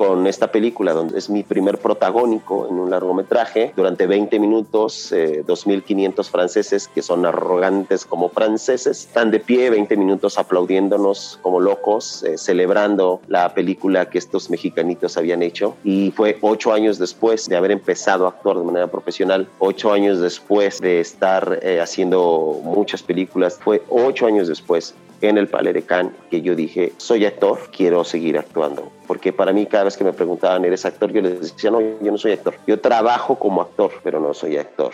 con esta película, donde es mi primer protagónico en un largometraje, durante 20 minutos, 2.500 eh, franceses que son arrogantes como franceses, están de pie 20 minutos aplaudiéndonos como locos, eh, celebrando la película que estos mexicanitos habían hecho. Y fue ocho años después de haber empezado a actuar de manera profesional, ocho años después de estar eh, haciendo muchas películas, fue ocho años después en el Cannes que yo dije, soy actor, quiero seguir actuando. Porque para mí cada vez que me preguntaban, ¿eres actor? Yo les decía, no, yo no soy actor. Yo trabajo como actor, pero no soy actor.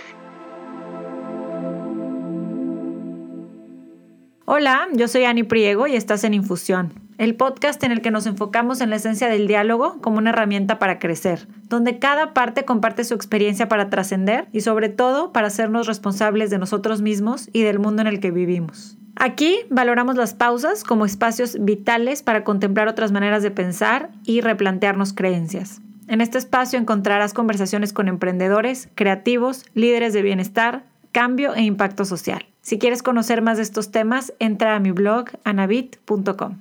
Hola, yo soy Ani Priego y estás en Infusión, el podcast en el que nos enfocamos en la esencia del diálogo como una herramienta para crecer, donde cada parte comparte su experiencia para trascender y sobre todo para hacernos responsables de nosotros mismos y del mundo en el que vivimos. Aquí valoramos las pausas como espacios vitales para contemplar otras maneras de pensar y replantearnos creencias. En este espacio encontrarás conversaciones con emprendedores, creativos, líderes de bienestar, cambio e impacto social. Si quieres conocer más de estos temas, entra a mi blog anabit.com.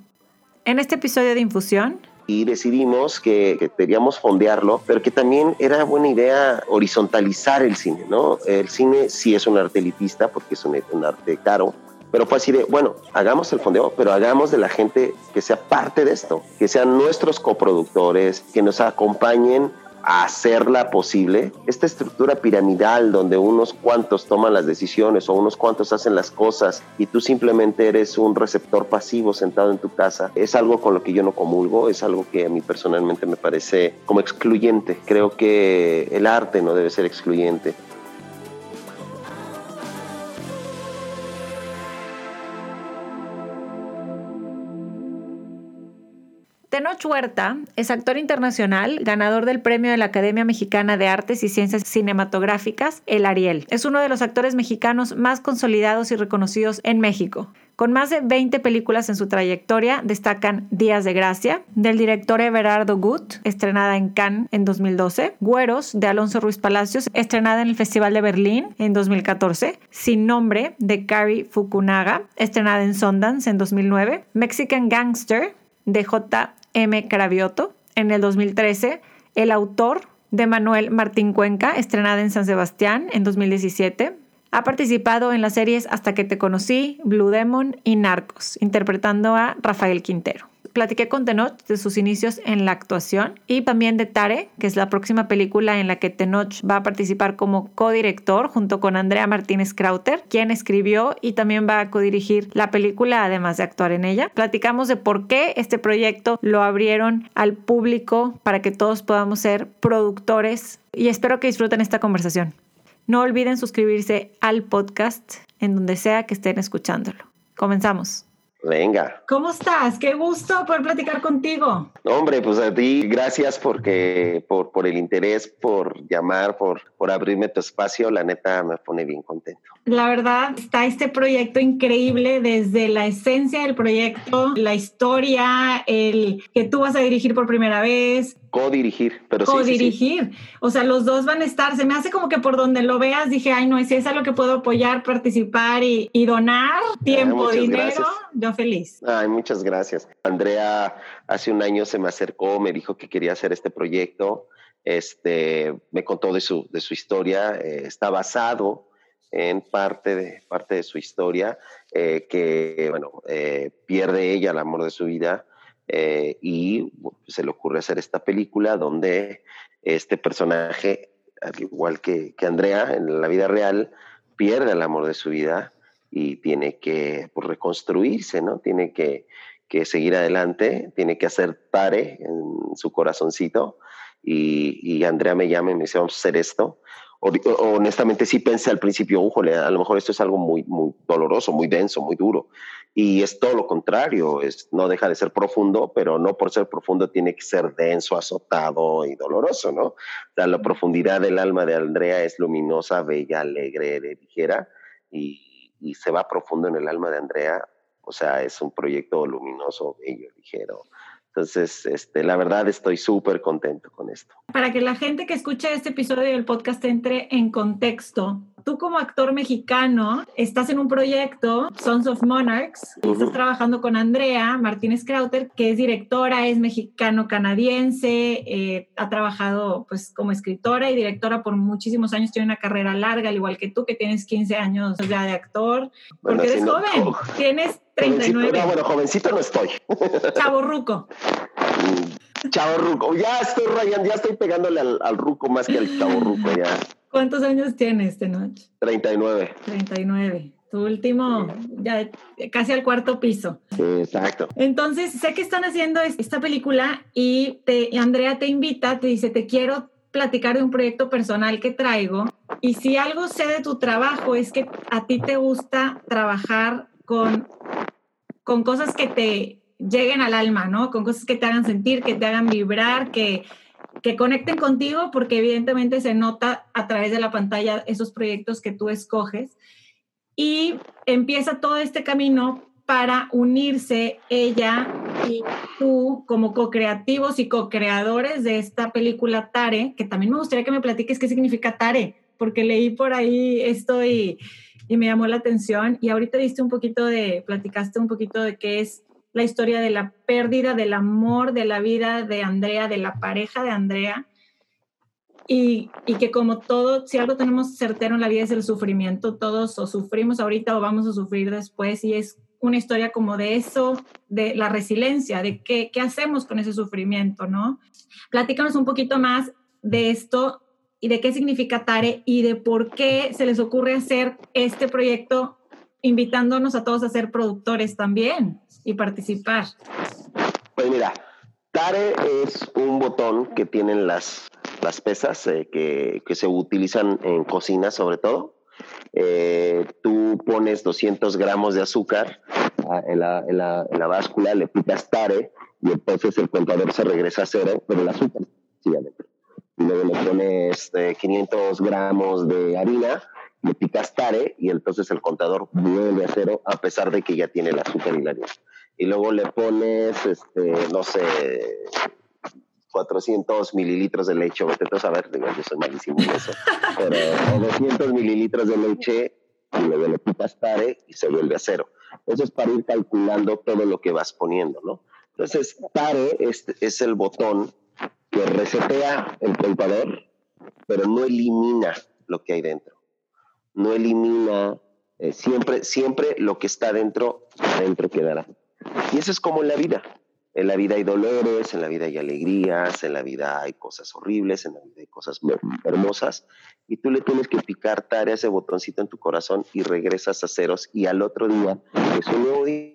En este episodio de Infusión, y decidimos que, queríamos fondearlo, pero que también era buena idea horizontalizar el cine, ¿no? El cine sí es un arte elitista porque es un arte caro, pero fue así de, bueno, hagamos el fondeo, pero hagamos de la gente que sea parte de esto, que sean nuestros coproductores, que nos acompañen a hacerla posible. Esta estructura piramidal donde unos cuantos toman las decisiones o unos cuantos hacen las cosas y tú simplemente eres un receptor pasivo sentado en tu casa, es algo con lo que yo no comulgo, es algo que a mí personalmente me parece como excluyente. Creo que el arte no debe ser excluyente. Tenoch Huerta es actor internacional, ganador del premio de la Academia Mexicana de Artes y Ciencias Cinematográficas, el Ariel. Es uno de los actores mexicanos más consolidados y reconocidos en México. Con más de 20 películas en su trayectoria, destacan Días de Gracia, del director Everardo Gut, estrenada en Cannes en 2012, Güeros, de Alonso Ruiz Palacios, estrenada en el Festival de Berlín en 2014, Sin Nombre, de Kari Fukunaga, estrenada en Sundance en 2009, Mexican Gangster, de J. M. Cravioto. En el 2013, el autor de Manuel Martín Cuenca, estrenada en San Sebastián en 2017. Ha participado en las series Hasta que te conocí, Blue Demon y Narcos, interpretando a Rafael Quintero platiqué con Tenoch de sus inicios en la actuación y también de Tare, que es la próxima película en la que Tenoch va a participar como codirector junto con Andrea Martínez Krauter, quien escribió y también va a codirigir la película, además de actuar en ella. Platicamos de por qué este proyecto lo abrieron al público para que todos podamos ser productores y espero que disfruten esta conversación. No olviden suscribirse al podcast en donde sea que estén escuchándolo. Comenzamos. Venga. ¿Cómo estás? Qué gusto poder platicar contigo. Hombre, pues a ti, gracias porque, por, por el interés, por llamar, por, por abrirme tu espacio. La neta me pone bien contento. La verdad, está este proyecto increíble desde la esencia del proyecto, la historia, el que tú vas a dirigir por primera vez, Co-dirigir, pero Co-dirigir. O sea, los dos van a estar. Se me hace como que por donde lo veas dije, ay, no, es esa lo que puedo apoyar, participar y, donar tiempo, dinero. Yo feliz. Ay, muchas gracias. Andrea hace un año se me acercó, me dijo que quería hacer este proyecto. Este, me contó de su, de su historia. Eh, está basado en parte de, parte de su historia, eh, que, bueno, eh, pierde ella el amor de su vida eh, y se le ocurre hacer esta película donde este personaje, al igual que, que, Andrea en la vida real, pierde el amor de su vida y tiene que pues, reconstruirse, ¿no? Tiene que, que, seguir adelante, tiene que hacer pare en su corazoncito y, y Andrea me llama y me dice, vamos a hacer esto honestamente sí pensé al principio, ujole, a lo mejor esto es algo muy, muy doloroso, muy denso, muy duro. Y es todo lo contrario, es, no deja de ser profundo, pero no por ser profundo tiene que ser denso, azotado y doloroso, ¿no? O sea, la profundidad del alma de Andrea es luminosa, bella, alegre, ligera, y, y se va profundo en el alma de Andrea. O sea, es un proyecto luminoso, bello, ligero, entonces, este, la verdad estoy súper contento con esto. Para que la gente que escuche este episodio del podcast entre en contexto, tú como actor mexicano estás en un proyecto, Sons of Monarchs, y estás trabajando con Andrea Martínez Krauter, que es directora, es mexicano-canadiense, eh, ha trabajado pues como escritora y directora por muchísimos años, tiene una carrera larga, al igual que tú, que tienes 15 años ya de actor, porque eres joven, tienes 39. bueno, jovencito no estoy. Chavo Ruco. Chavo Ruco, ya estoy rayando, ya estoy pegándole al, al Ruco más que al Chavo Ruco ya. ¿Cuántos años tienes esta noche? 39. 39. Tu último, ya casi al cuarto piso. exacto. Entonces, sé que están haciendo esta película y te, Andrea te invita, te dice, te quiero platicar de un proyecto personal que traigo. Y si algo sé de tu trabajo es que a ti te gusta trabajar con, con cosas que te lleguen al alma, ¿no? Con cosas que te hagan sentir, que te hagan vibrar, que, que conecten contigo, porque evidentemente se nota a través de la pantalla esos proyectos que tú escoges. Y empieza todo este camino para unirse ella y tú como co-creativos y co-creadores de esta película Tare, que también me gustaría que me platiques qué significa Tare, porque leí por ahí esto y, y me llamó la atención. Y ahorita diste un poquito de, platicaste un poquito de qué es la historia de la pérdida del amor, de la vida de Andrea, de la pareja de Andrea. Y, y, que como todo, si algo tenemos certero en la vida es el sufrimiento, todos o sufrimos ahorita o vamos a sufrir después y es una historia como de eso, de la resiliencia, de qué, qué hacemos con ese sufrimiento, ¿no? Platícanos un poquito más de esto y de qué significa TARE y de por qué se les ocurre hacer este proyecto invitándonos a todos a ser productores también y participar? Pues mira, Tare es un botón que tienen las, las pesas eh, que, que, se utilizan en cocina sobre todo. Eh, tú pones 200 gramos de azúcar ah, en la, en, la, en la, báscula, le picas Tare y entonces el contador se regresa a cero, pero el azúcar sigue adentro. Luego le pones 500 eh, gramos de harina le picas tare y entonces el contador vuelve a cero a pesar de que ya tiene el azúcar y la harina. Y luego le pones, este, no sé, 400 mililitros de leche, vete a saber, digo, yo soy malísimo en eso, pero 200 mililitros de leche y luego le picas tare y se vuelve a cero. Eso es para ir calculando todo lo que vas poniendo, ¿no? Entonces, tare es, es el botón que resetea el contador, pero no elimina lo que hay dentro no elimina, eh, siempre, siempre lo que está dentro, adentro quedará. Y eso es como en la vida. En la vida hay dolores, en la vida hay alegrías, en la vida hay cosas horribles, en la vida hay cosas hermosas. Y tú le tienes que picar tarea ese botoncito en tu corazón y regresas a ceros. Y al otro día es un nuevo día.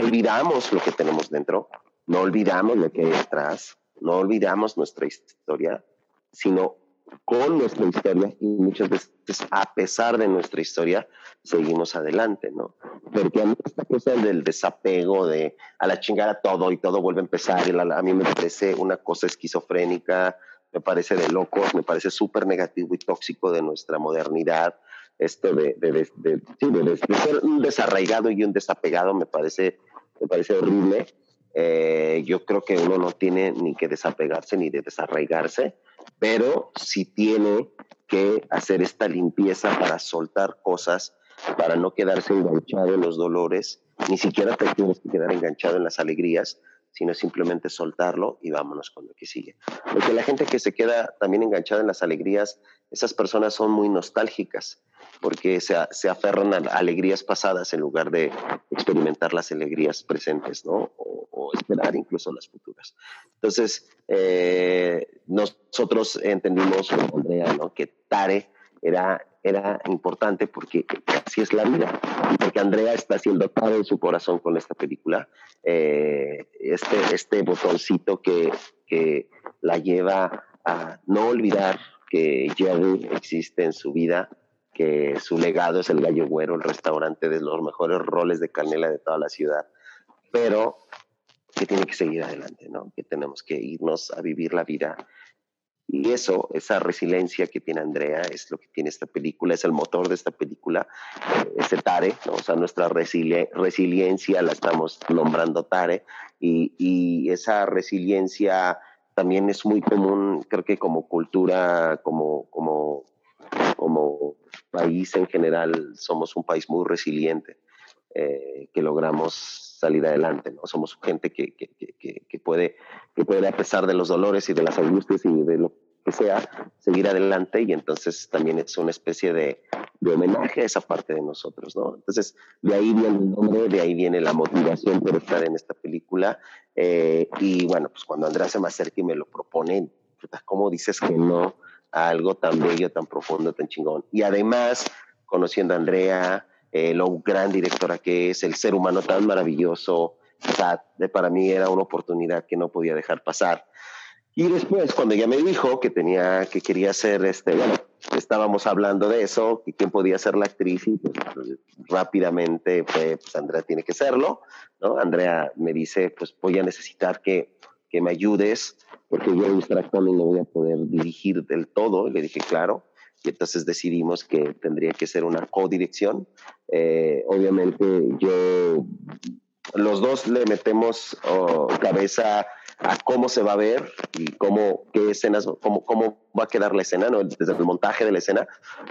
Olvidamos lo que tenemos dentro, no olvidamos lo que hay detrás, no olvidamos nuestra historia, sino con nuestra historia y muchas veces a pesar de nuestra historia seguimos adelante, ¿no? Porque a mí esta cosa del desapego, de a la chingada todo y todo vuelve a empezar, a mí me parece una cosa esquizofrénica, me parece de locos, me parece súper negativo y tóxico de nuestra modernidad, esto de, de, de, de, ser un desarraigado y un desapegado me parece, me parece horrible. Eh, yo creo que uno no tiene ni que desapegarse ni de desarraigarse, pero sí tiene que hacer esta limpieza para soltar cosas, para no quedarse enganchado en los dolores, ni siquiera te tienes que quedar enganchado en las alegrías, sino simplemente soltarlo y vámonos con lo que sigue. Porque la gente que se queda también enganchada en las alegrías, esas personas son muy nostálgicas, porque se, se aferran a alegrías pasadas en lugar de experimentar las alegrías presentes, ¿no? O, o esperar incluso las futuras. Entonces, eh, nosotros entendimos, Andrea, ¿no? Que Tare era, era importante porque así es la vida. porque Andrea está haciendo todo en su corazón con esta película. Eh, este, este botoncito que, que la lleva a no olvidar que Jerry existe en su vida, que su legado es el Gallo Güero, el restaurante de los mejores roles de canela de toda la ciudad, pero que tiene que seguir adelante, ¿no? Que tenemos que irnos a vivir la vida y eso, esa resiliencia que tiene Andrea, es lo que tiene esta película, es el motor de esta película, ese Tare, ¿no? o sea, nuestra resiliencia la estamos nombrando Tare, y, y, esa resiliencia también es muy común, creo que como cultura, como, como, como país en general somos un país muy resiliente, eh, que logramos salir adelante, ¿no? Somos gente que, que, que, puede, que puede, a pesar de los dolores y de las angustias y de lo que sea, seguir adelante y entonces también es una especie de, de, homenaje a esa parte de nosotros, ¿no? Entonces, de ahí viene el nombre, de ahí viene la motivación por estar en esta película eh, y bueno, pues cuando Andrea se me acerca y me lo propone, ¿cómo dices que no a algo tan bello, tan profundo, tan chingón? Y además, conociendo a Andrea, eh, lo gran directora que es, el ser humano tan maravilloso, o sea, de, para mí era una oportunidad que no podía dejar pasar. Y después, cuando ella me dijo que tenía, que quería ser, este, bueno, estábamos hablando de eso, y quién podía ser la actriz, y pues, rápidamente fue, pues Andrea tiene que serlo, ¿no? Andrea me dice, pues voy a necesitar que, que me ayudes, porque yo en estar actuando no voy a poder dirigir del todo. Y le dije, claro. Y entonces decidimos que tendría que ser una codirección. Eh, obviamente yo, los dos le metemos oh, cabeza a cómo se va a ver y cómo, qué escenas, cómo, cómo va a quedar la escena, ¿no? desde el montaje de la escena,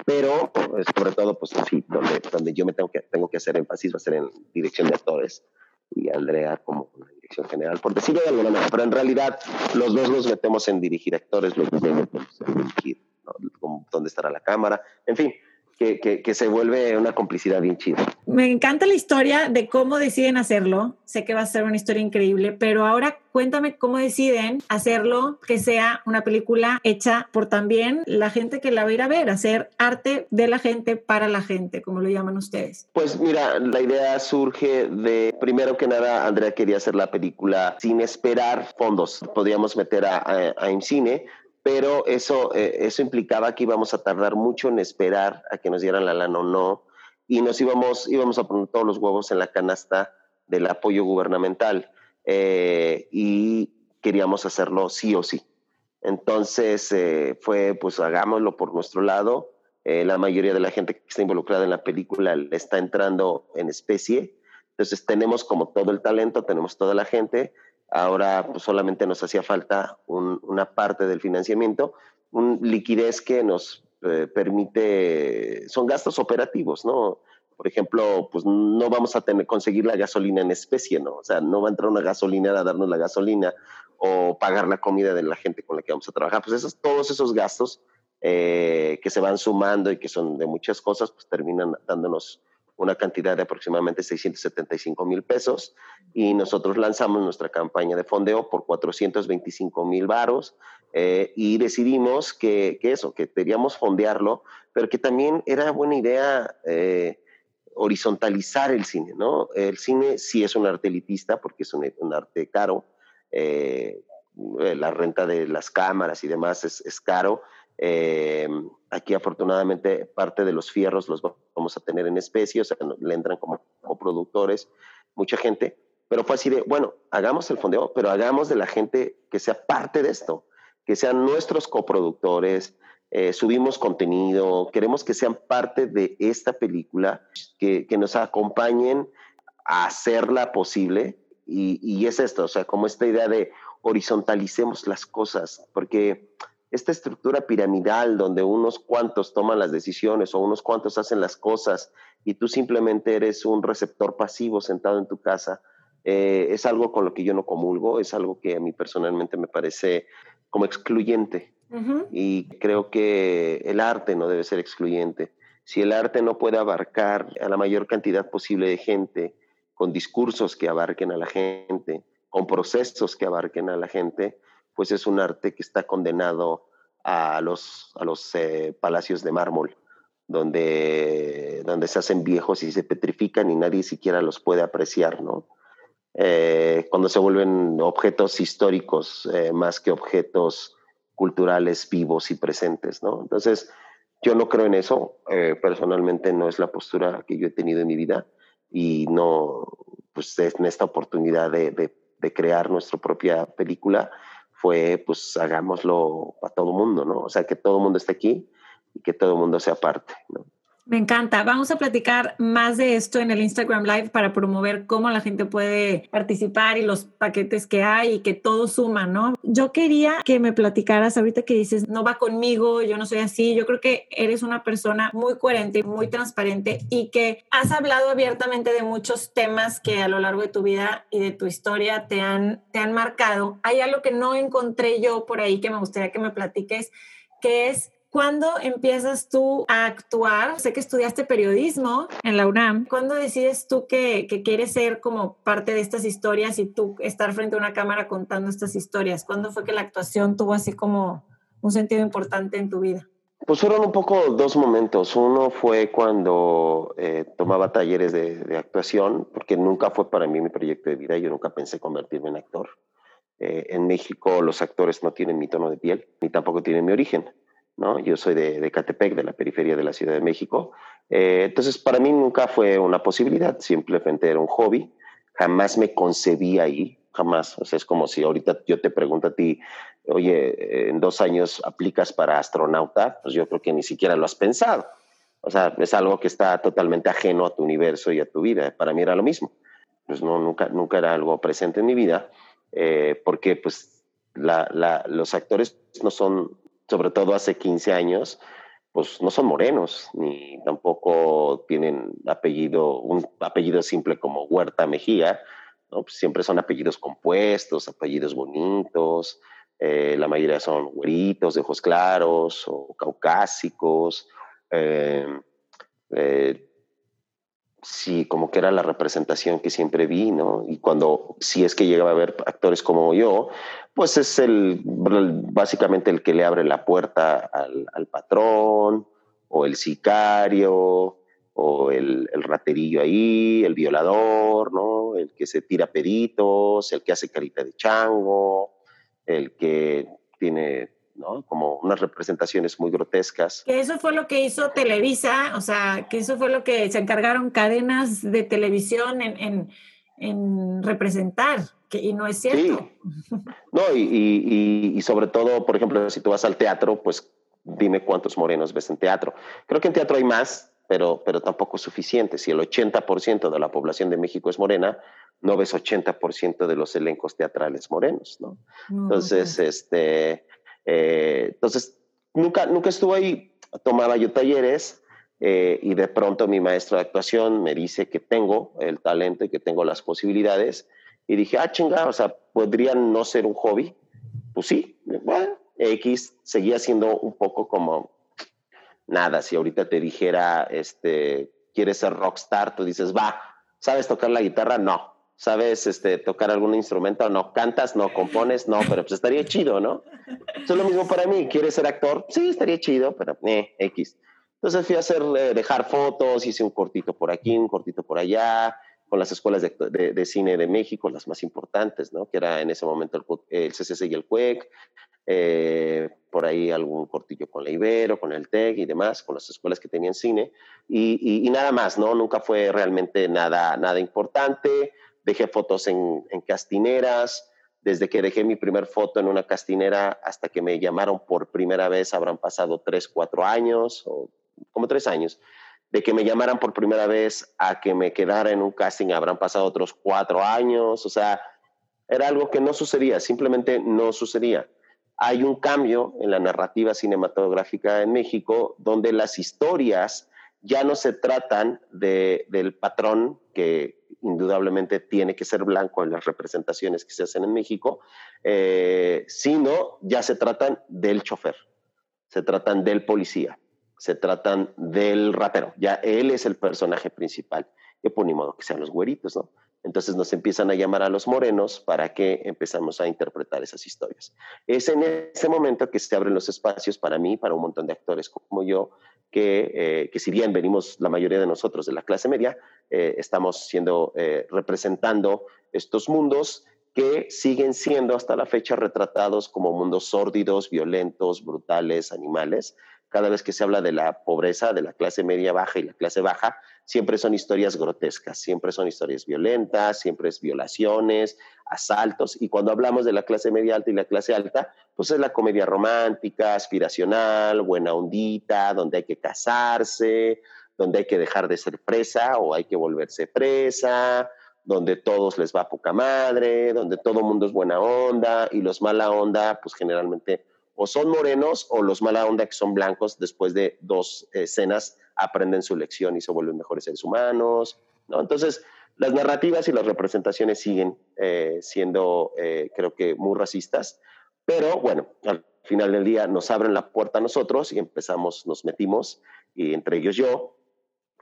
pero eh, sobre todo, pues sí, donde, donde yo me tengo que, tengo que hacer énfasis va a ser en dirección de actores y Andrea como una dirección general, por decirlo de alguna manera, pero en realidad los dos nos metemos en dirigir actores, los dos metemos en dirigir ¿no? dónde estará la cámara, en fin, que, que, que, se vuelve una complicidad bien chida. Me encanta la historia de cómo deciden hacerlo. Sé que va a ser una historia increíble, pero ahora cuéntame cómo deciden hacerlo que sea una película hecha por también la gente que la va a ir a ver, hacer arte de la gente para la gente, como lo llaman ustedes. Pues mira, la idea surge de, primero que nada, Andrea quería hacer la película sin esperar fondos. Podríamos meter a, a, a IMCINE, pero eso, eh, eso implicaba que íbamos a tardar mucho en esperar a que nos dieran la lana o no, y nos íbamos, íbamos a poner todos los huevos en la canasta del apoyo gubernamental, eh, y queríamos hacerlo sí o sí. Entonces eh, fue, pues hagámoslo por nuestro lado. La mayoría de la gente que está involucrada en la película está entrando en especie. Entonces tenemos como todo el talento, tenemos toda la gente, Ahora pues, solamente nos hacía falta un, una parte del financiamiento, un liquidez que nos eh, permite, son gastos operativos, ¿no? Por ejemplo, pues no vamos a tener, conseguir la gasolina en especie, ¿no? O sea, no va a entrar una gasolinera a darnos la gasolina o pagar la comida de la gente con la que vamos a trabajar. Pues esos, todos esos gastos eh, que se van sumando y que son de muchas cosas, pues terminan dándonos una cantidad de aproximadamente 675 mil pesos y nosotros lanzamos nuestra campaña de fondeo por 425 mil varos eh, y decidimos que, que, eso, que queríamos fondearlo, pero que también era buena idea eh, horizontalizar el cine, ¿no? El cine sí es un arte elitista porque es un, un arte caro, eh, la renta de las cámaras y demás es, es caro, eh, aquí afortunadamente parte de los fierros los vamos a tener en especie, o sea, le entran como, como productores, mucha gente, pero fue así de, bueno, hagamos el fondeo, pero hagamos de la gente que sea parte de esto, que sean nuestros coproductores, eh, subimos contenido, queremos que sean parte de esta película, que, que nos acompañen a hacerla posible. Y, y, es esto, o sea, como esta idea de horizontalicemos las cosas, porque esta estructura piramidal donde unos cuantos toman las decisiones o unos cuantos hacen las cosas y tú simplemente eres un receptor pasivo sentado en tu casa, eh, es algo con lo que yo no comulgo, es algo que a mí personalmente me parece como excluyente. Uh -huh. Y creo que el arte no debe ser excluyente. Si el arte no puede abarcar a la mayor cantidad posible de gente, con discursos que abarquen a la gente, con procesos que abarquen a la gente, pues es un arte que está condenado a los, a los eh, palacios de mármol, donde, donde se hacen viejos y se petrifican y nadie siquiera los puede apreciar, ¿no? Eh, cuando se vuelven objetos históricos eh, más que objetos culturales vivos y presentes, ¿no? Entonces, yo no creo en eso, personalmente no es la postura que yo he tenido en mi vida y no, pues en esta oportunidad de, de crear nuestra propia película, fue, pues hagámoslo a todo mundo, ¿no? O sea, que todo mundo esté aquí y que todo mundo sea parte, ¿no? Me encanta. Vamos a platicar más de esto en el Instagram Live para promover cómo la gente puede participar y los paquetes que hay y que todo suma, ¿no? Yo quería que me platicaras ahorita que dices, no va conmigo, yo no soy así. Yo creo que eres una persona muy coherente muy transparente y que has hablado abiertamente de muchos temas que a lo largo de tu vida y de tu historia te han, te han marcado. Hay algo que no encontré yo por ahí que me gustaría que me platiques, que es ¿Cuándo empiezas tú a actuar? Sé que estudiaste periodismo en la UNAM. ¿Cuándo decides tú que, quieres ser como parte de estas historias y tú estar frente a una cámara contando estas historias? ¿Cuándo fue que la actuación tuvo así como un sentido importante en tu vida? Pues fueron un poco dos momentos. Uno fue cuando eh, tomaba talleres de, actuación, porque nunca fue para mí mi proyecto de vida. Yo nunca pensé convertirme en actor. Eh, en México los actores no tienen mi tono de piel, ni tampoco tienen mi origen. ¿No? Yo soy de, de Catepec, de la periferia de la Ciudad de México. Eh, entonces, para mí nunca fue una posibilidad, simplemente era un hobby. Jamás me concebí ahí, jamás. O sea, es como si ahorita yo te pregunto a ti, oye, en dos años aplicas para astronauta, pues yo creo que ni siquiera lo has pensado. O sea, es algo que está totalmente ajeno a tu universo y a tu vida. Para mí era lo mismo. Pues no, nunca, nunca era algo presente en mi vida, eh, porque pues la, los actores no son sobre todo hace 15 años, pues no son morenos, ni tampoco tienen apellido, un apellido simple como Huerta Mejía, ¿no? Pues siempre son apellidos compuestos, apellidos bonitos, eh, la mayoría son güeritos, de ojos claros o caucásicos. Eh, eh, sí, como que era la representación que siempre vi, ¿no? Y cuando, si es que llegaba a ver actores como yo, pues es el, básicamente el que le abre la puerta al, patrón, o el sicario, o el, el, raterillo ahí, el violador, ¿no? El que se tira peditos, el que hace carita de chango, el que tiene ¿no? Como unas representaciones muy grotescas. Que eso fue lo que hizo Televisa, o sea, que eso fue lo que se encargaron cadenas de televisión en, representar, que, y no es cierto. No, y, sobre todo, por ejemplo, si tú vas al teatro, pues dime cuántos morenos ves en teatro. Creo que en teatro hay más, pero, pero tampoco es suficiente. Si el 80% de la población de México es morena, no ves 80% de los elencos teatrales morenos, ¿no? Entonces, este, eh, entonces, nunca, nunca estuve ahí, tomaba yo talleres eh, y de pronto mi maestro de actuación me dice que tengo el talento y que tengo las posibilidades. Y dije, ah, chinga, o sea, ¿podría no ser un hobby? Pues sí, bueno, X seguía siendo un poco como nada. Si ahorita te dijera, este, ¿quieres ser rockstar? Tú dices, va, ¿sabes tocar la guitarra? No. ¿Sabes este, tocar algún instrumento? No. ¿Cantas? No. ¿Compones? No, pero pues estaría chido, ¿no? Eso es lo mismo para mí. ¿Quieres ser actor? Sí, estaría chido, pero eh, X. Entonces fui a hacer, eh, dejar fotos, hice un cortito por aquí, un cortito por allá, con las escuelas de, cine de México, las más importantes, ¿no? Que era en ese momento el, el CCC y el CUEC, eh, por ahí algún cortillo con la Ibero, con el TEC y demás, con las escuelas que tenían cine, y, y, nada más, ¿no? Nunca fue realmente nada, nada importante dejé fotos en, castineras, desde que dejé mi primer foto en una castinera hasta que me llamaron por primera vez, habrán pasado tres, cuatro años, o como tres años, de que me llamaran por primera vez a que me quedara en un casting, habrán pasado otros cuatro años, o sea, era algo que no sucedía, simplemente no sucedía. Hay un cambio en la narrativa cinematográfica en México donde las historias ya no se tratan del patrón que indudablemente tiene que ser blanco en las representaciones que se hacen en México, eh, sino ya se tratan del chofer, se tratan del policía, se tratan del rapero, ya él es el personaje principal. Y por ni modo que sean los güeritos, ¿no? Entonces nos empiezan a llamar a los morenos para que empezamos a interpretar esas historias. Es en ese momento que se abren los espacios para mí, para un montón de actores como yo, que, eh, que si bien venimos la mayoría de nosotros de la clase media, eh, estamos siendo, eh, representando estos mundos que siguen siendo hasta la fecha retratados como mundos sórdidos, violentos, brutales, animales, cada vez que se habla de la pobreza, de la clase media baja y la clase baja, siempre son historias grotescas, siempre son historias violentas, siempre es violaciones, asaltos, y cuando hablamos de la clase media alta y la clase alta, pues es la comedia romántica, aspiracional, buena ondita, donde hay que casarse, donde hay que dejar de ser presa o hay que volverse presa, donde todos les va a poca madre, donde todo mundo es buena onda y los mala onda, pues generalmente o son morenos o los mala onda que son blancos después de dos escenas aprenden su lección y se vuelven mejores seres humanos, ¿no? Entonces, las narrativas y las representaciones siguen eh, siendo, eh, creo que, muy racistas, pero bueno, al final del día nos abren la puerta a nosotros y empezamos, nos metimos, y entre ellos yo,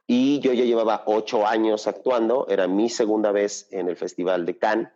y yo ya llevaba ocho años actuando, era mi segunda vez en el Festival de Cannes,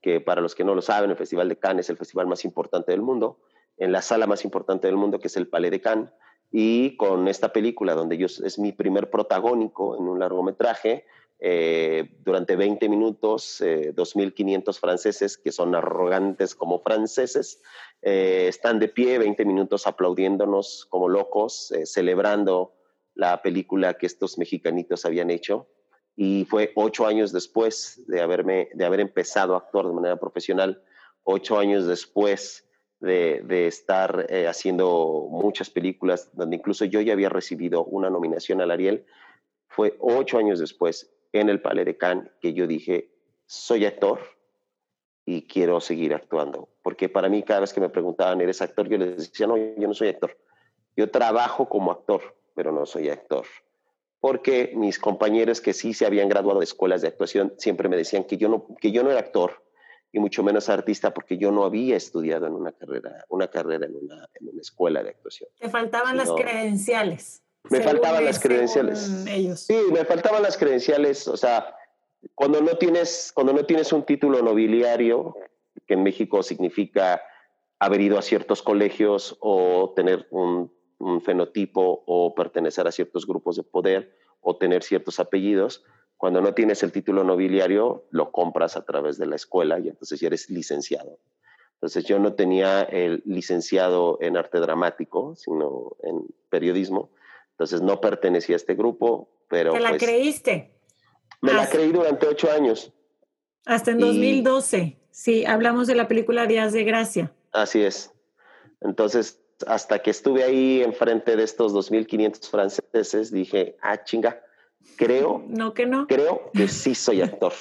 que para los que no lo saben, el Festival de Cannes es el festival más importante del mundo, en la sala más importante del mundo, que es el Palais de Cannes, y con esta película, donde yo es mi primer protagónico en un largometraje, eh, durante 20 minutos, 2.500 eh, franceses, que son arrogantes como franceses, eh, están de pie 20 minutos aplaudiéndonos como locos, celebrando la película que estos mexicanitos habían hecho. Y fue ocho años después de, haberme, de haber empezado a actuar de manera profesional, ocho años después de, estar haciendo muchas películas, donde incluso yo ya había recibido una nominación al Ariel, fue ocho años después en el Palais de Cannes que yo dije, soy actor y quiero seguir actuando. Porque para mí cada vez que me preguntaban, ¿eres actor? Yo les decía, no, yo no soy actor. Yo trabajo como actor, pero no soy actor. Porque mis compañeros que sí se habían graduado de escuelas de actuación siempre me decían que yo no, que yo no era actor y mucho menos artista porque yo no había estudiado en una carrera, una carrera en una, en una escuela de actuación. Te faltaban las credenciales. Me faltaban las credenciales. Ellos. Sí, me faltaban las credenciales. O sea, cuando no tienes, cuando no tienes un título nobiliario, que en México significa haber ido a ciertos colegios o tener un, un fenotipo o pertenecer a ciertos grupos de poder o tener ciertos apellidos, cuando no tienes el título nobiliario, lo compras a través de la escuela y entonces ya eres licenciado. Entonces yo no tenía el licenciado en arte dramático, sino en periodismo. Entonces no pertenecía a este grupo, pero... ¿Te la pues, creíste? Me la creí durante ocho años. Hasta en 2012. Sí, hablamos de la película Días de Gracia. Así es. Entonces, hasta que estuve ahí enfrente de estos 2.500 franceses, dije, ah, chinga, creo... No que no. Creo que sí soy actor.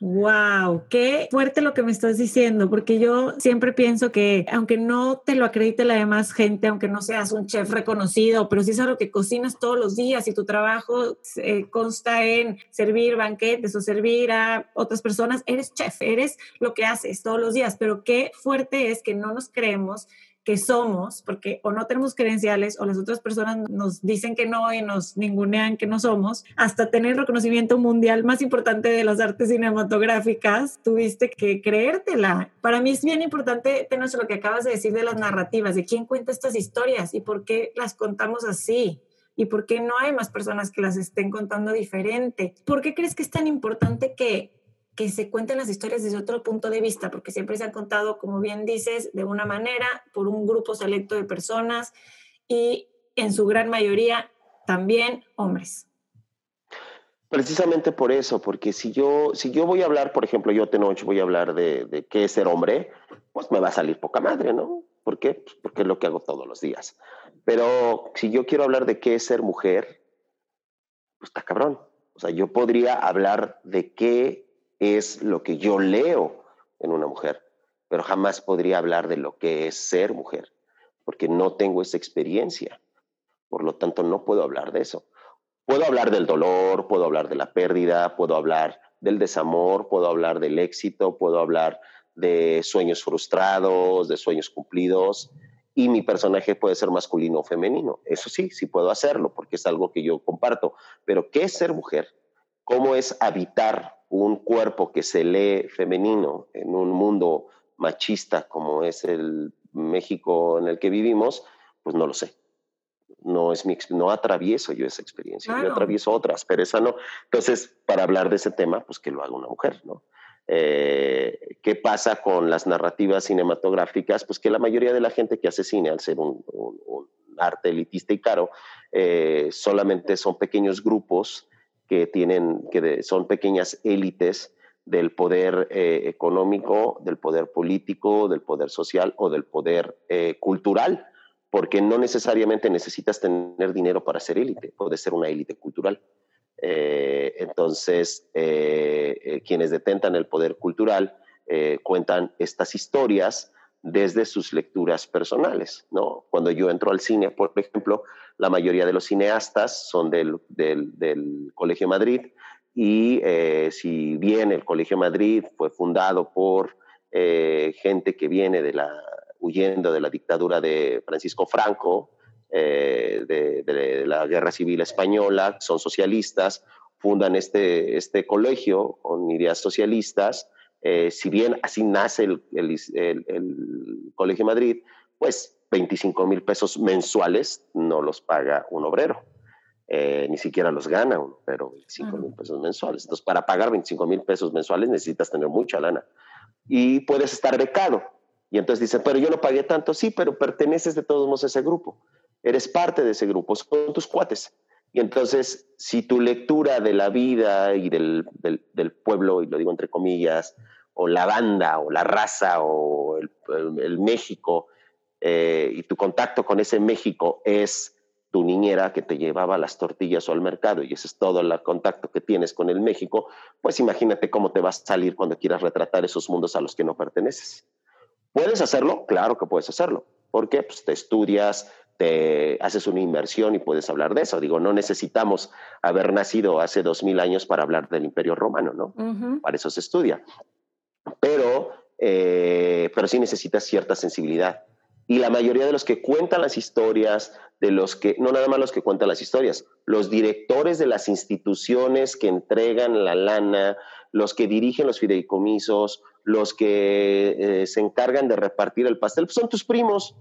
Wow, qué fuerte lo que me estás diciendo, porque yo siempre pienso que aunque no te lo acredite la demás gente, aunque no seas un chef reconocido, pero si es algo que cocinas todos los días y tu trabajo eh, consta en servir banquetes o servir a otras personas, eres chef, eres lo que haces todos los días, pero qué fuerte es que no nos creemos que somos, porque o no tenemos credenciales o las otras personas nos dicen que no y nos ningunean que no somos, hasta tener reconocimiento mundial más importante de las artes cinematográficas, tuviste que creértela. Para mí es bien importante, tener lo que acabas de decir de las narrativas, de quién cuenta estas historias y por qué las contamos así y por qué no hay más personas que las estén contando diferente. ¿Por qué crees que es tan importante que que se cuenten las historias desde otro punto de vista, porque siempre se han contado, como bien dices, de una manera, por un grupo selecto de personas y en su gran mayoría también hombres. Precisamente por eso, porque si yo, si yo voy a hablar, por ejemplo, yo Tenoch voy a hablar de, de, qué es ser hombre, pues me va a salir poca madre, ¿no? ¿Por qué? Pues porque es lo que hago todos los días. Pero si yo quiero hablar de qué es ser mujer, pues está cabrón. O sea, yo podría hablar de qué es lo que yo leo en una mujer, pero jamás podría hablar de lo que es ser mujer, porque no tengo esa experiencia. Por lo tanto, no puedo hablar de eso. Puedo hablar del dolor, puedo hablar de la pérdida, puedo hablar del desamor, puedo hablar del éxito, puedo hablar de sueños frustrados, de sueños cumplidos, y mi personaje puede ser masculino o femenino. Eso sí, sí puedo hacerlo, porque es algo que yo comparto. Pero, ¿qué es ser mujer? ¿Cómo es habitar un cuerpo que se lee femenino en un mundo machista como es el México en el que vivimos, pues no lo sé. No, es mi, no atravieso yo esa experiencia, yo atravieso otras, pero esa no. Entonces, para hablar de ese tema, pues que lo haga una mujer, ¿no? Eh, ¿Qué pasa con las narrativas cinematográficas? Pues que la mayoría de la gente que hace cine, al ser un, arte elitista y caro, eh, solamente son pequeños grupos que tienen, que son pequeñas élites del poder eh, económico, del poder político, del poder social o del poder eh, cultural, porque no necesariamente necesitas tener dinero para ser élite, puede ser una élite cultural. Eh, entonces, quienes detentan el poder cultural cuentan estas historias desde sus lecturas personales. ¿no? Cuando yo entro al cine, por ejemplo, la mayoría de los cineastas son del, del, Colegio Madrid y si bien el Colegio Madrid fue fundado por gente que viene de la, huyendo de la dictadura de Francisco Franco, eh, de, la Guerra Civil Española, son socialistas, fundan este, este colegio con ideas socialistas. Eh, si bien así nace el, el, Colegio Madrid, pues 25 mil pesos mensuales no los paga un obrero. Eh, ni siquiera los gana uno, pero 25 mil pesos mensuales. Entonces, para pagar 25 mil pesos mensuales necesitas tener mucha lana. Y puedes estar becado. Y entonces dice, pero yo no pagué tanto, sí, pero perteneces de todos modos a ese grupo eres parte de ese grupo, son tus cuates. Y entonces, si tu lectura de la vida y del, del, pueblo, y lo digo entre comillas, o la banda, o la raza, o el, el, México, eh, y tu contacto con ese México es tu niñera que te llevaba las tortillas o al mercado, y ese es todo el contacto que tienes con el México, pues imagínate cómo te vas a salir cuando quieras retratar esos mundos a los que no perteneces. ¿Puedes hacerlo? Claro que puedes hacerlo. ¿Por qué? Pues te estudias, te haces una inversión y puedes hablar de eso. Digo, no necesitamos haber nacido hace dos mil años para hablar del Imperio Romano, ¿no? Para eso se estudia. Pero, eh, pero sí necesitas cierta sensibilidad. Y la mayoría de los que cuentan las historias, de los que, no nada más los que cuentan las historias, los directores de las instituciones que entregan la lana, los que dirigen los fideicomisos, los que eh, se encargan de repartir el pastel, pues son tus primos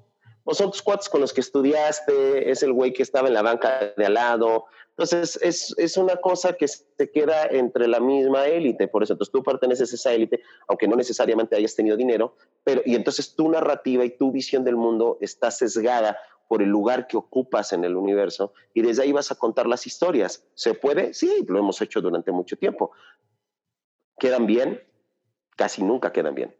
o son tus cuates con los que estudiaste, es el güey que estaba en la banca de al lado. Entonces, es, es una cosa que se queda entre la misma élite, por eso entonces tú perteneces a esa élite, aunque no necesariamente hayas tenido dinero, pero y entonces tu narrativa y tu visión del mundo está sesgada por el lugar que ocupas en el universo y desde ahí vas a contar las historias. ¿Se puede? Sí, lo hemos hecho durante mucho tiempo. ¿Quedan bien? Casi nunca quedan bien.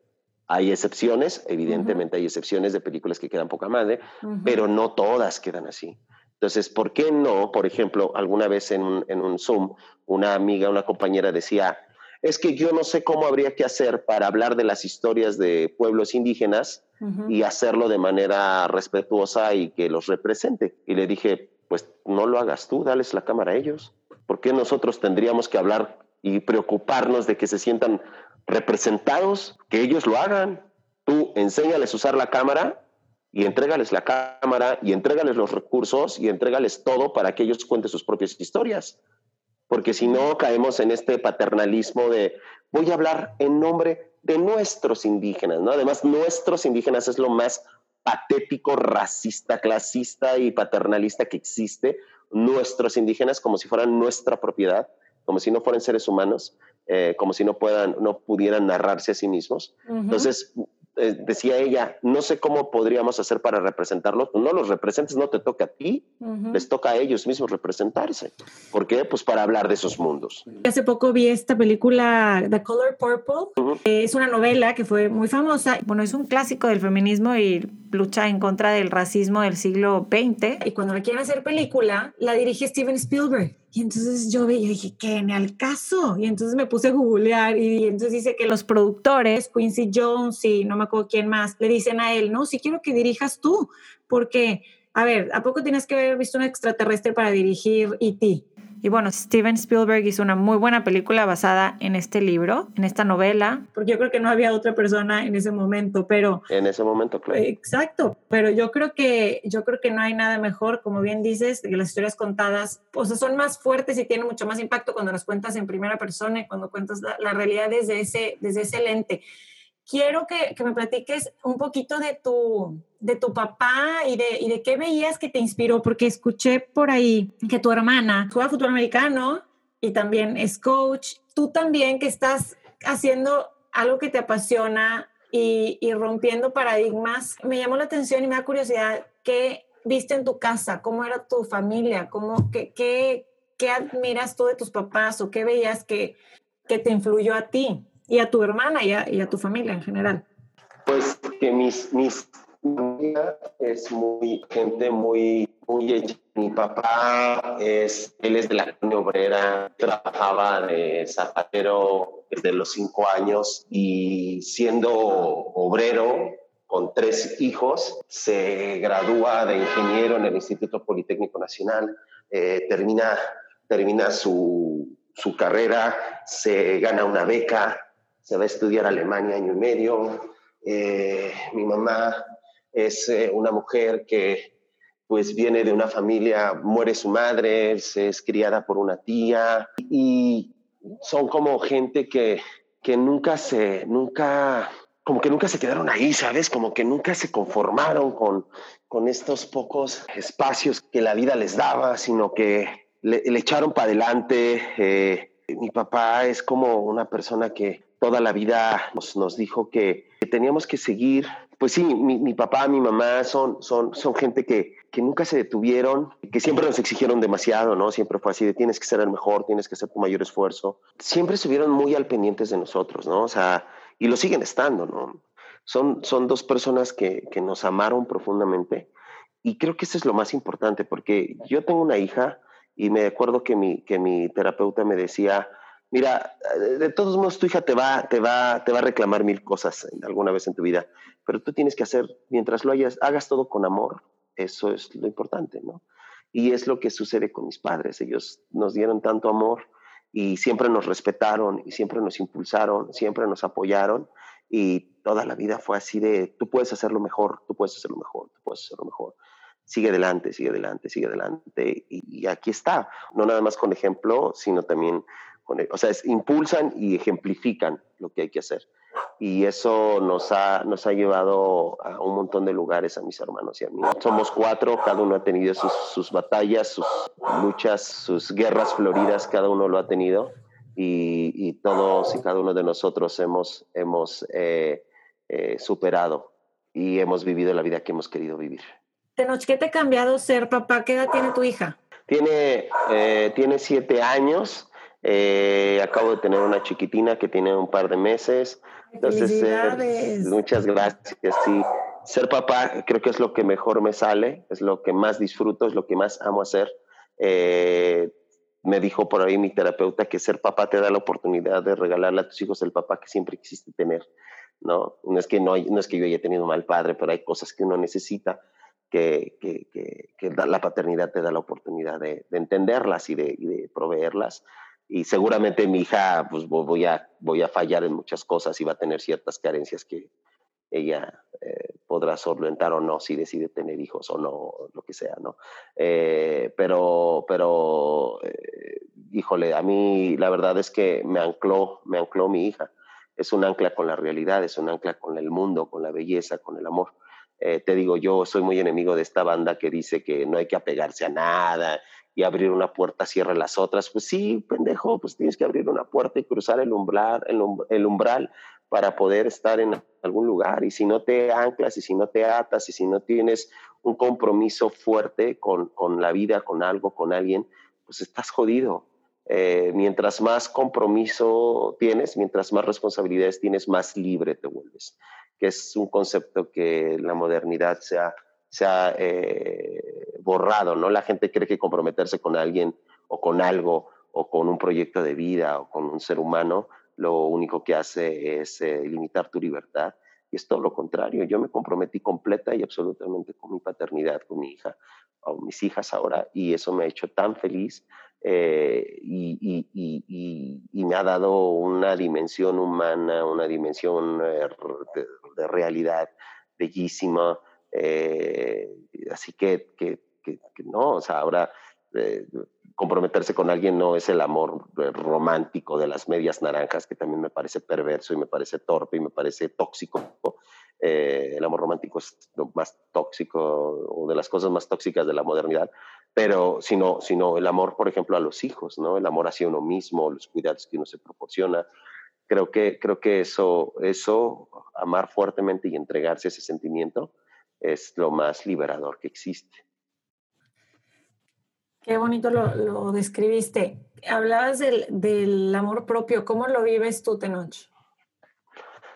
Hay excepciones, evidentemente hay excepciones de películas que quedan poca madre, pero no todas quedan así. Entonces, ¿por qué no? Por ejemplo, alguna vez en un, en un Zoom, una amiga, una compañera decía, es que yo no sé cómo habría que hacer para hablar de las historias de pueblos indígenas y hacerlo de manera respetuosa y que los represente. Y le dije, pues no lo hagas tú, dales la cámara a ellos. ¿Por qué nosotros tendríamos que hablar y preocuparnos de que se sientan representados, que ellos lo hagan. Tú enséñales a usar la cámara y entrégales la cámara y entrégales los recursos y entrégales todo para que ellos cuenten sus propias historias. Porque si no, caemos en este paternalismo de voy a hablar en nombre de nuestros indígenas, ¿no? Además, nuestros indígenas es lo más patético, racista, clasista y paternalista que existe. Nuestros indígenas como si fueran nuestra propiedad, como si no fueran seres humanos. Eh, como si no, puedan, no pudieran narrarse a sí mismos. Entonces, eh, decía ella, no sé cómo podríamos hacer para representarlos. No los representes, no te toca a ti, les toca a ellos mismos representarse. ¿Por qué? Pues para hablar de esos mundos. Hace poco vi esta película The Color Purple. es una novela que fue muy famosa. Bueno, es un clásico del feminismo y lucha en contra del racismo del siglo XX. Y cuando la quieren hacer película, la dirige Steven Spielberg. Y entonces yo veía y dije, ¿qué en el caso? Y entonces me puse a googlear y entonces dice que los productores, Quincy Jones y no me acuerdo quién más, le dicen a él, no, si quiero que dirijas tú, porque, a ver, ¿a poco tienes que haber visto un extraterrestre para dirigir E.T.? Y bueno, Steven Spielberg hizo una muy buena película basada en este libro, en esta novela, porque yo creo que no había otra persona en ese momento, pero en ese momento, claro. Exacto, pero yo creo que yo creo que no hay nada mejor, como bien dices, que las historias contadas, o sea, son más fuertes y tienen mucho más impacto cuando las cuentas en primera persona y cuando cuentas la, la realidad desde ese desde ese lente quiero que, que, me platiques un poquito de tu, de tu papá y de, y de qué veías que te inspiró, porque escuché por ahí que tu hermana juega fútbol americano y también es coach. Tú también que estás haciendo algo que te apasiona y, y rompiendo paradigmas. Me llamó la atención y me da curiosidad qué viste en tu casa, cómo era tu familia, cómo, qué, qué, qué admiras tú de tus papás o qué veías que, que te influyó a ti y a tu hermana y a, y a tu familia en general? Pues que mis, mis Mi es muy gente muy muy mi papá es él es de la colonia obrera trabajaba de zapatero desde los cinco años y siendo obrero con tres hijos se gradúa de ingeniero en el Instituto Politécnico Nacional eh, termina termina su, su carrera se gana una beca se va a estudiar a Alemania año y medio eh, mi mamá es eh, una mujer que pues viene de una familia, muere su madre, se es criada por una tía y son como gente que, que nunca se, nunca, como que nunca se quedaron ahí, ¿sabes? Como que nunca se conformaron con, con estos pocos espacios que la vida les daba, sino que le, echaron para adelante. Eh, mi papá es como una persona que toda la vida nos, dijo que, teníamos que seguir pues sí, mi, papá, mi mamá son, son, son gente que, que nunca se detuvieron, que siempre nos exigieron demasiado, ¿no? Siempre fue así tienes que ser el mejor, tienes que hacer tu mayor esfuerzo. Siempre estuvieron muy al pendientes de nosotros, ¿no? O sea, y lo siguen estando, ¿no? Son, son dos personas que, que nos amaron profundamente y creo que eso es lo más importante porque yo tengo una hija y me acuerdo que mi, que mi terapeuta me decía, mira, de todos modos tu hija te va, te va, te va a reclamar mil cosas alguna vez en tu vida, pero tú tienes que hacer, mientras lo hayas, hagas todo con amor, eso es lo importante, ¿no? Y es lo que sucede con mis padres, ellos nos dieron tanto amor y siempre nos respetaron y siempre nos impulsaron, siempre nos apoyaron y toda la vida fue así de, tú puedes hacerlo mejor, tú puedes hacerlo mejor, tú puedes hacerlo mejor sigue adelante, sigue adelante, sigue adelante. Y, aquí está, no nada más con ejemplo, sino también o sea, impulsan y ejemplifican lo que hay que hacer. Y eso nos ha, nos ha llevado a un montón de lugares a mis hermanos y a mí. Somos cuatro, cada uno ha tenido sus, sus batallas, sus luchas, sus guerras floridas, cada uno lo ha tenido. Y, y todos y cada uno de nosotros hemos, hemos eh, eh, superado y hemos vivido la vida que hemos querido vivir. Tenoch, ¿qué te ha cambiado ser papá? ¿Qué edad tiene tu hija? Tiene, eh, tiene siete años eh, acabo de tener una chiquitina que tiene un par de meses. Entonces, eh, muchas gracias. Sí, ser papá creo que es lo que mejor me sale, es lo que más disfruto, es lo que más amo hacer. Eh, me dijo por ahí mi terapeuta que ser papá te da la oportunidad de regalarle a tus hijos el papá que siempre quisiste tener. No, no es que no, no es que yo haya tenido mal padre, pero hay cosas que uno necesita. Que, que, que, la paternidad te da la oportunidad de, de entenderlas y de, y de proveerlas y seguramente mi hija, pues voy a, voy a fallar en muchas cosas y va a tener ciertas carencias que ella eh, podrá solventar o no si decide tener hijos o no, lo que sea, ¿no? Eh, pero, pero, eh, híjole, a mí la verdad es que me ancló, me ancló mi hija. Es un ancla con la realidad, es un ancla con el mundo, con la belleza, con el amor. te digo, yo soy muy enemigo de esta banda que dice que no hay que apegarse a nada y abrir una puerta cierra las otras. Pues sí, pendejo, pues tienes que abrir una puerta y cruzar el umbral, el, umbral para poder estar en algún lugar. Y si no te anclas y si no te atas y si no tienes un compromiso fuerte con, con la vida, con algo, con alguien, pues estás jodido. Eh, mientras más compromiso tienes, mientras más responsabilidades tienes, más libre te vuelves, que es un concepto que la modernidad se ha, se ha eh, borrado, ¿no? La gente cree que comprometerse con alguien o con algo o con un proyecto de vida o con un ser humano, lo único que hace es eh, limitar tu libertad. Y es todo lo contrario. Yo me comprometí completa y absolutamente con mi paternidad, con mi hija o mis hijas ahora, y eso me ha hecho tan feliz eh, y, me ha dado una dimensión humana, una dimensión de, realidad bellísima. Eh, así que, que, que, no, o sea, ahora eh, comprometerse con alguien no es el amor eh, romántico de las medias naranjas, que también me parece perverso y me parece torpe y me parece tóxico. Eh, el amor romántico es lo más tóxico o de las cosas más tóxicas de la modernidad, pero sino, sino el amor, por ejemplo, a los hijos, ¿no? El amor hacia uno mismo, los cuidados que uno se proporciona. Creo que, creo que eso, eso, amar fuertemente y entregarse a ese sentimiento, es lo más liberador que existe. Qué bonito lo, describiste. Hablabas del, amor propio. ¿Cómo lo vives tú, Tenoch?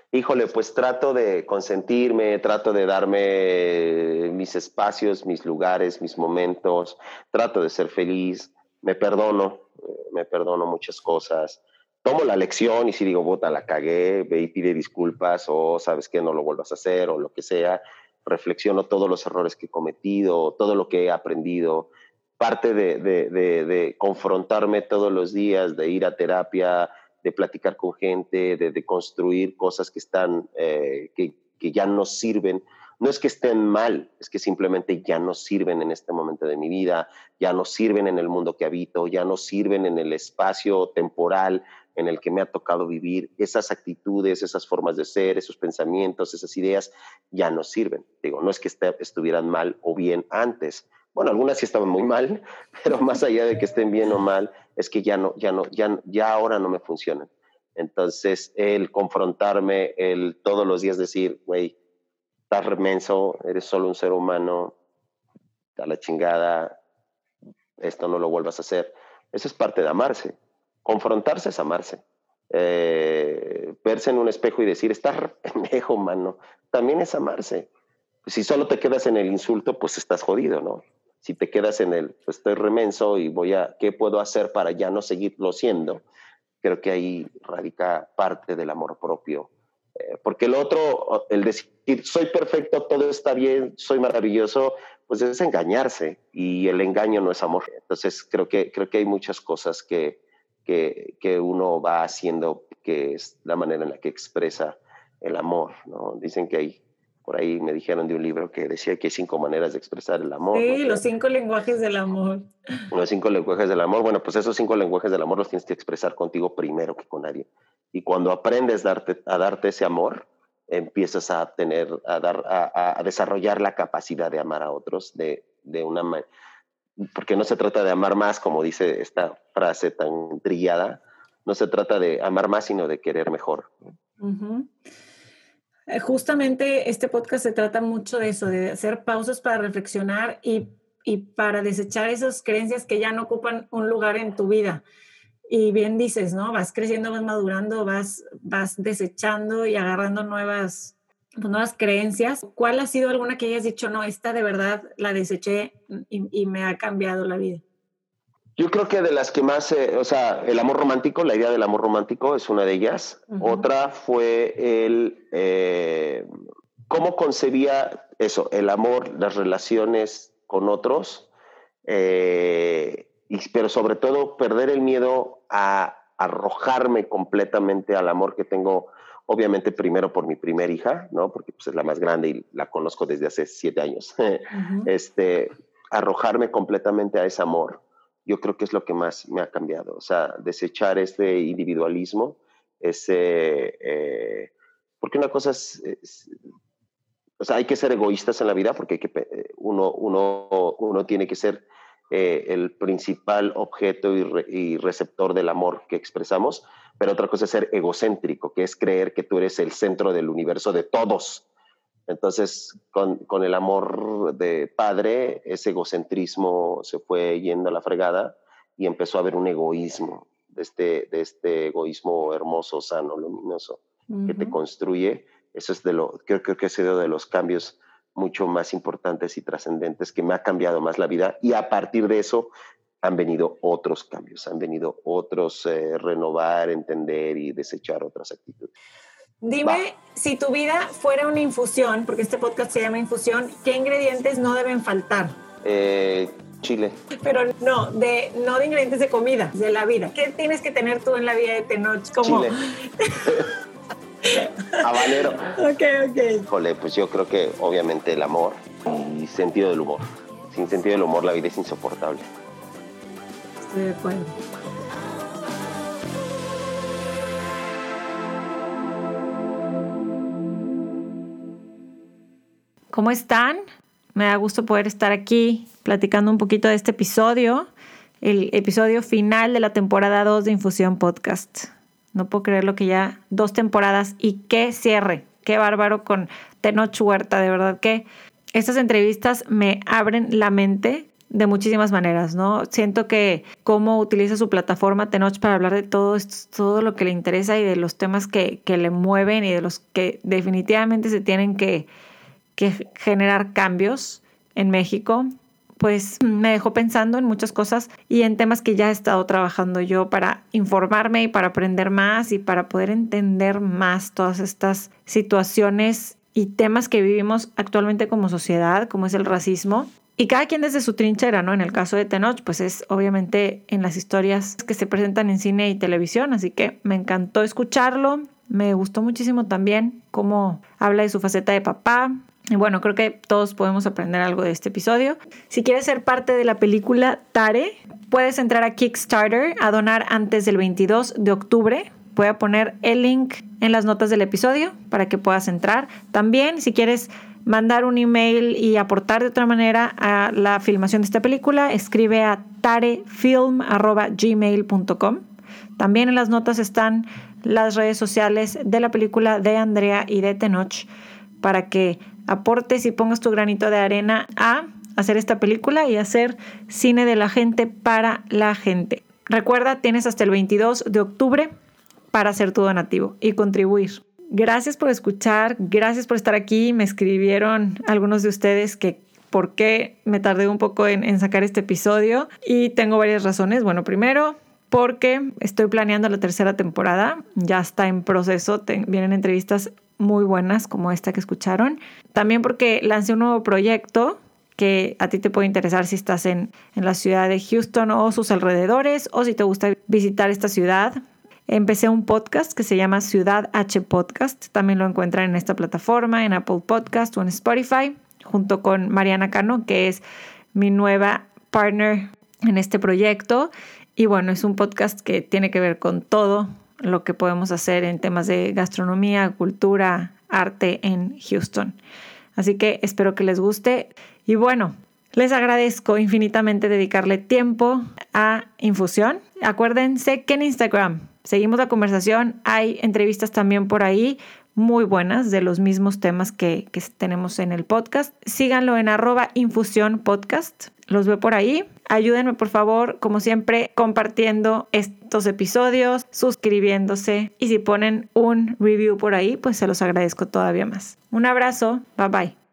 híjole, pues trato de consentirme, trato de darme mis espacios, mis lugares, mis momentos, trato de ser feliz, me perdono, me perdono muchas cosas. Tomo la lección y si digo, bota, la cagué, ve y pide disculpas o sabes que no lo vuelvas a hacer o lo que sea. Reflexiono todos los errores que he cometido, todo lo que he aprendido. Parte de, de, de, confrontarme todos los días, de ir a terapia, de platicar con gente, de, construir cosas que están, eh, que ya no sirven no es que estén mal, es que simplemente ya no sirven en este momento de mi vida, ya no sirven en el mundo que habito, ya no sirven en el espacio temporal en el que me ha tocado vivir. Esas actitudes, esas formas de ser, esos pensamientos, esas ideas ya no sirven. Digo, no es que estuvieran mal o bien antes. Bueno, algunas sí estaban muy mal, pero más allá de que estén bien o mal, es que ya no, ya no, ya, ya ahora no me funcionan. Entonces, el confrontarme, el todos los días decir, güey, estás remenso, eres solo un ser humano, a la chingada, esto no lo vuelvas a hacer. Eso es parte de amarse. Confrontarse es amarse. Eh, verse en un espejo y decir, estás pendejo, mano, también es amarse. Si solo te quedas en el insulto, pues estás jodido, ¿no? Si te quedas en el, pues estoy remenso y voy a, ¿qué puedo hacer para ya no seguirlo siendo? Creo que ahí radica parte del amor propio porque el otro, el decir soy perfecto, todo está bien, soy maravilloso, pues es engañarse y el engaño no es amor. Entonces creo que, creo que hay muchas cosas que, que, que uno va haciendo que es la manera en la que expresa el amor. ¿no? Dicen que hay por ahí me dijeron de un libro que decía que hay cinco maneras de expresar el amor. Sí, los cinco lenguajes del amor. Los cinco lenguajes del amor. Bueno, pues esos cinco lenguajes del amor los tienes que expresar contigo primero que con nadie. Y cuando aprendes a darte ese amor, empiezas a tener, a, dar, a, desarrollar la capacidad de amar a otros de, de una. Porque no se trata de amar más, como dice esta frase tan trillada, no se trata de amar más, sino de querer mejor. Eh, justamente este podcast se trata mucho de eso, de hacer pausas para reflexionar y, y, para desechar esas creencias que ya no ocupan un lugar en tu vida. Y bien dices, ¿no? Vas creciendo, vas madurando, vas, vas desechando y agarrando nuevas, pues, nuevas creencias. ¿Cuál ha sido alguna que hayas dicho, no, esta de verdad la deseché y, y me ha cambiado la vida? Yo creo que de las que más, eh, o sea, el amor romántico, la idea del amor romántico es una de ellas. Otra fue el eh, cómo concebía eso, el amor, las relaciones con otros, eh, y, pero sobre todo perder el miedo a arrojarme completamente al amor que tengo, obviamente primero por mi primer hija, ¿no? Porque pues, es la más grande y la conozco desde hace siete años. este, arrojarme completamente a ese amor yo creo que es lo que más me ha cambiado. O sea, desechar este individualismo, ese... Eh, porque una cosa es, O sea, hay que ser egoístas en la vida porque hay que, eh, uno, uno, uno tiene que ser eh, el principal objeto y, receptor del amor que expresamos, pero otra cosa es ser egocéntrico, que es creer que tú eres el centro del universo de todos entonces, con, con, el amor de padre, ese egocentrismo se fue yendo a la fregada y empezó a haber un egoísmo, de este, de este egoísmo hermoso, sano, luminoso, que te construye. Eso es de lo, creo, creo que ha sido de los cambios mucho más importantes y trascendentes que me ha cambiado más la vida y a partir de eso han venido otros cambios, han venido otros eh, renovar, entender y desechar otras actitudes. Dime, si tu vida fuera una infusión, porque este podcast se llama Infusión, ¿qué ingredientes no deben faltar? Eh, chile. Pero no, de, no de ingredientes de comida, de la vida. ¿Qué tienes que tener tú en la vida de Tenoch? Como... Chile. Habanero. Ok, ok. Jole, pues yo creo que obviamente el amor y sentido del humor. Sin sentido del humor la vida es insoportable. Estoy de acuerdo. ¿Cómo están? Me da gusto poder estar aquí platicando un poquito de este episodio, el episodio final de la temporada 2 de Infusión Podcast. No puedo creer lo que ya dos temporadas y qué cierre, qué bárbaro con Tenoch Huerta, de verdad que estas entrevistas me abren la mente de muchísimas maneras, ¿no? Siento que cómo utiliza su plataforma Tenoch para hablar de todo esto, todo lo que le interesa y de los temas que, que le mueven y de los que definitivamente se tienen que, que generar cambios en México, pues me dejó pensando en muchas cosas y en temas que ya he estado trabajando yo para informarme y para aprender más y para poder entender más todas estas situaciones y temas que vivimos actualmente como sociedad, como es el racismo. Y cada quien desde su trinchera, ¿no? En el caso de Tenoch, pues es obviamente en las historias que se presentan en cine y televisión, así que me encantó escucharlo, me gustó muchísimo también cómo habla de su faceta de papá, y bueno, creo que todos podemos aprender algo de este episodio. Si quieres ser parte de la película Tare, puedes entrar a Kickstarter a donar antes del 22 de octubre. Voy a poner el link en las notas del episodio para que puedas entrar. También, si quieres mandar un email y aportar de otra manera a la filmación de esta película, escribe a tarefilm.gmail.com. También en las notas están las redes sociales de la película de Andrea y de Tenoch para que aportes y pongas tu granito de arena a hacer esta película y hacer cine de la gente para la gente. Recuerda, tienes hasta el 22 de octubre para hacer tu donativo y contribuir. Gracias por escuchar, gracias por estar aquí. Me escribieron algunos de ustedes que por qué me tardé un poco en, sacar este episodio y tengo varias razones. Bueno, primero, porque estoy planeando la tercera temporada, ya está en proceso, vienen entrevistas muy buenas como esta que escucharon. También porque lancé un nuevo proyecto que a ti te puede interesar si estás en, en la ciudad de Houston o sus alrededores o si te gusta visitar esta ciudad. Empecé un podcast que se llama Ciudad H Podcast. También lo encuentran en esta plataforma, en Apple Podcast o en Spotify, junto con Mariana Cano, que es mi nueva partner en este proyecto. Y bueno, es un podcast que tiene que ver con todo lo que podemos hacer en temas de gastronomía, cultura, arte en Houston. Así que espero que les guste y bueno, les agradezco infinitamente dedicarle tiempo a Infusión. Acuérdense que en Instagram seguimos la conversación, hay entrevistas también por ahí muy buenas de los mismos temas que, que tenemos en el podcast. Síganlo en arroba infusión podcast. Los veo por ahí. Ayúdenme por favor, como siempre, compartiendo estos episodios, suscribiéndose y si ponen un review por ahí, pues se los agradezco todavía más. Un abrazo, bye bye.